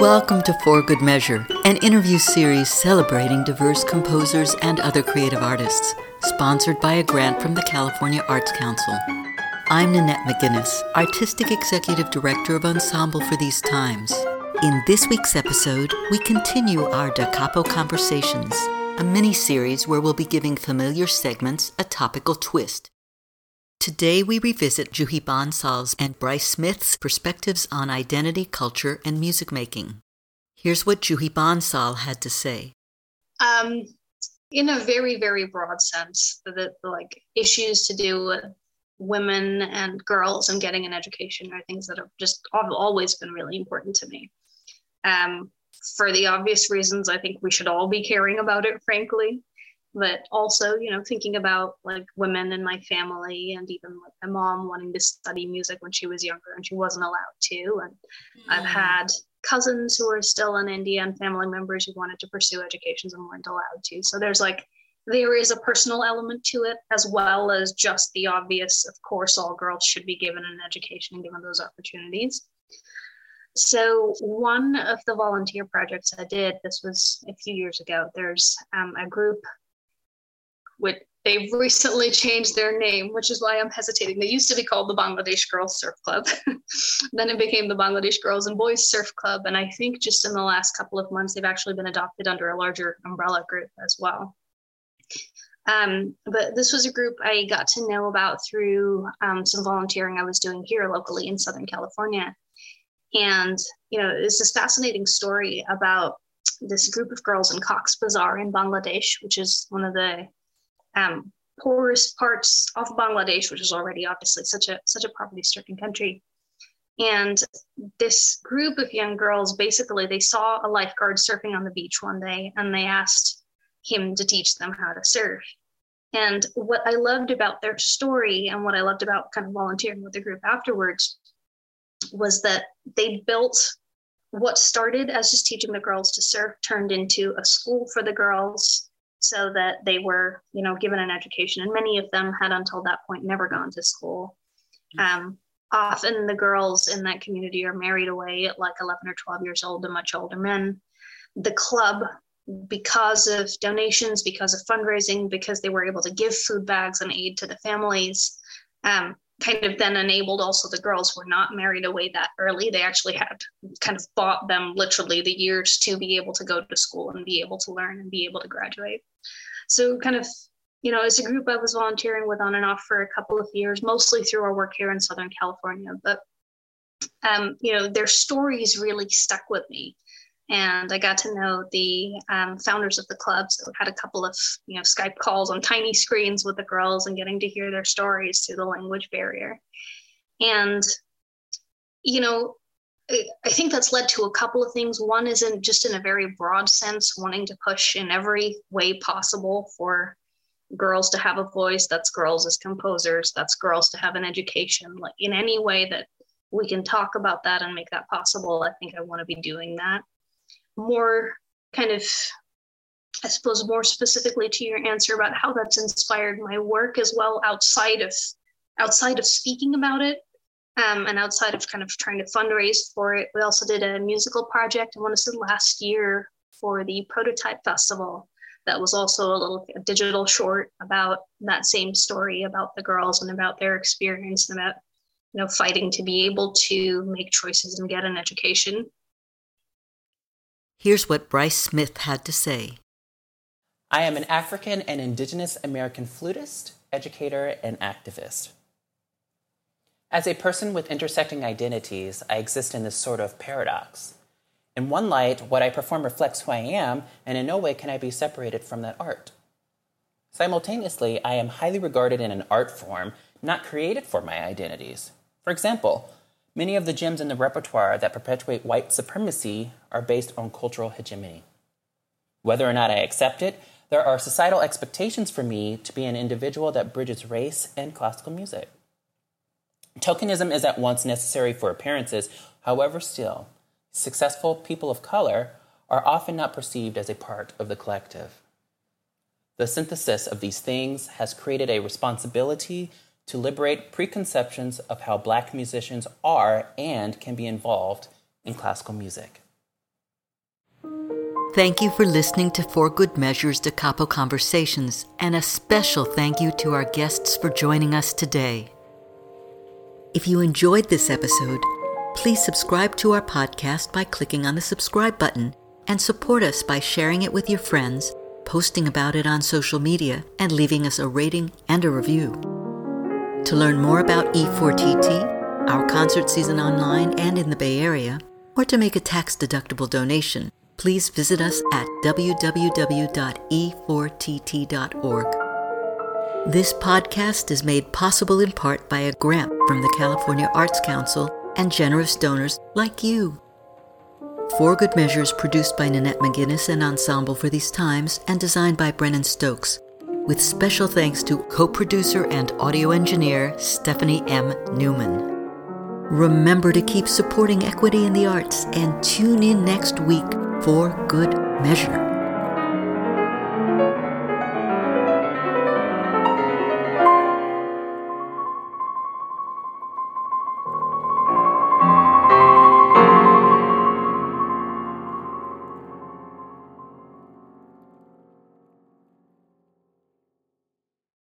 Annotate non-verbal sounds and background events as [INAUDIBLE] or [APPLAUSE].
Welcome to For Good Measure, an interview series celebrating diverse composers and other creative artists, sponsored by a grant from the California Arts Council. I'm Nanette McGuinness, Artistic Executive Director of Ensemble for These Times. In this week's episode, we continue our Da Capo Conversations, a mini series where we'll be giving familiar segments a topical twist. Today we revisit Juhi Bansal's and Brice Smith's perspectives on identity, culture, and music making. Here's what Juhi Bansal had to say. Um, in a very, very broad sense, the, the like issues to do with women and girls and getting an education are things that have just always been really important to me. Um, for the obvious reasons, I think we should all be caring about it, frankly. But also, you know, thinking about like women in my family and even like my mom wanting to study music when she was younger and she wasn't allowed to. And mm. I've had cousins who are still in India and family members who wanted to pursue educations and weren't allowed to. So there's like there is a personal element to it as well as just the obvious of course all girls should be given an education and given those opportunities so one of the volunteer projects i did this was a few years ago there's um, a group with they've recently changed their name which is why i'm hesitating. They used to be called the bangladesh girls surf club. [LAUGHS] Then it became the bangladesh girls and boys surf club. And i think just in the last couple of months they've actually been adopted under a larger umbrella group as well. Um, but this was a group I got to know about through um, some volunteering I was doing here locally in Southern California. And, you know, it's this fascinating story about this group of girls in Cox Bazar in Bangladesh, which is one of the um, poorest parts of Bangladesh, which is already obviously such a such a poverty-stricken country. And this group of young girls basically they saw a lifeguard surfing on the beach one day, and they asked him to teach them how to surf. And what I loved about their story and what I loved about kind of volunteering with the group afterwards was that they built what started as just teaching the girls to surf turned into a school for the girls so that they were, you know, given an education. And many of them had until that point never gone to school. Um, often the girls in that community are married away at like 11 or 12 years old to much older men. The club because of donations, because of fundraising, because they were able to give food bags and aid to the families, um, kind of then enabled also the girls were not married away that early. They actually had kind of bought them literally the years to be able to go to school and be able to learn and be able to graduate. So, kind of, you know, as a group, I was volunteering with on and off for a couple of years, mostly through our work here in Southern California. But, um, you know, their stories really stuck with me and I got to know the um, founders of the club. So had a couple of you know Skype calls on tiny screens with the girls and getting to hear their stories through the language barrier. And you know, I think that's led to a couple of things. One is in just in a very broad sense, wanting to push in every way possible for girls to have a voice. That's girls as composers. That's girls to have an education. Like in any way that we can talk about that and make that possible, I think I want to be doing that more kind of I suppose more specifically to your answer about how that's inspired my work as well outside of outside of speaking about it um, and outside of kind of trying to fundraise for it. We also did a musical project I want to say last year for the Prototype Festival that was also a little a digital short about that same story about the girls and about their experience and about you know fighting to be able to make choices and get an education Here's what Brice Smith had to say. I am an African and Indigenous American flutist, educator, and activist. As a person with intersecting identities, I exist in this sort of paradox. In one light, what I perform reflects who I am, and in no way can I be separated from that art. Simultaneously, I am highly regarded in an art form not created for my identities. For example, Many of the gems in the repertoire that perpetuate white supremacy are based on cultural hegemony. Whether or not I accept it, there are societal expectations for me to be an individual that bridges race and classical music. Tokenism is at once necessary for appearances, however, still, successful people of color are often not perceived as a part of the collective. The synthesis of these things has created a responsibility to liberate preconceptions of how black musicians are and can be involved in classical music. Thank you for listening to For Good Measures Da Capo Conversations, and a special thank you to our guests for joining us today. If you enjoyed this episode, please subscribe to our podcast by clicking on the subscribe button and support us by sharing it with your friends, posting about it on social media, and leaving us a rating and a review. To learn more about E4TT, our concert season online and in the Bay Area, or to make a tax deductible donation, please visit us at www.e4tt.org. This podcast is made possible in part by a grant from the California Arts Council and generous donors like you. For Good Measure's produced by Nanette McGuinness and Ensemble for These Times and designed by Brennan Stokes, with special thanks to co-producer and audio engineer Stephanie M. Neumann. Remember to keep supporting equity in the arts and tune in next week for good measure.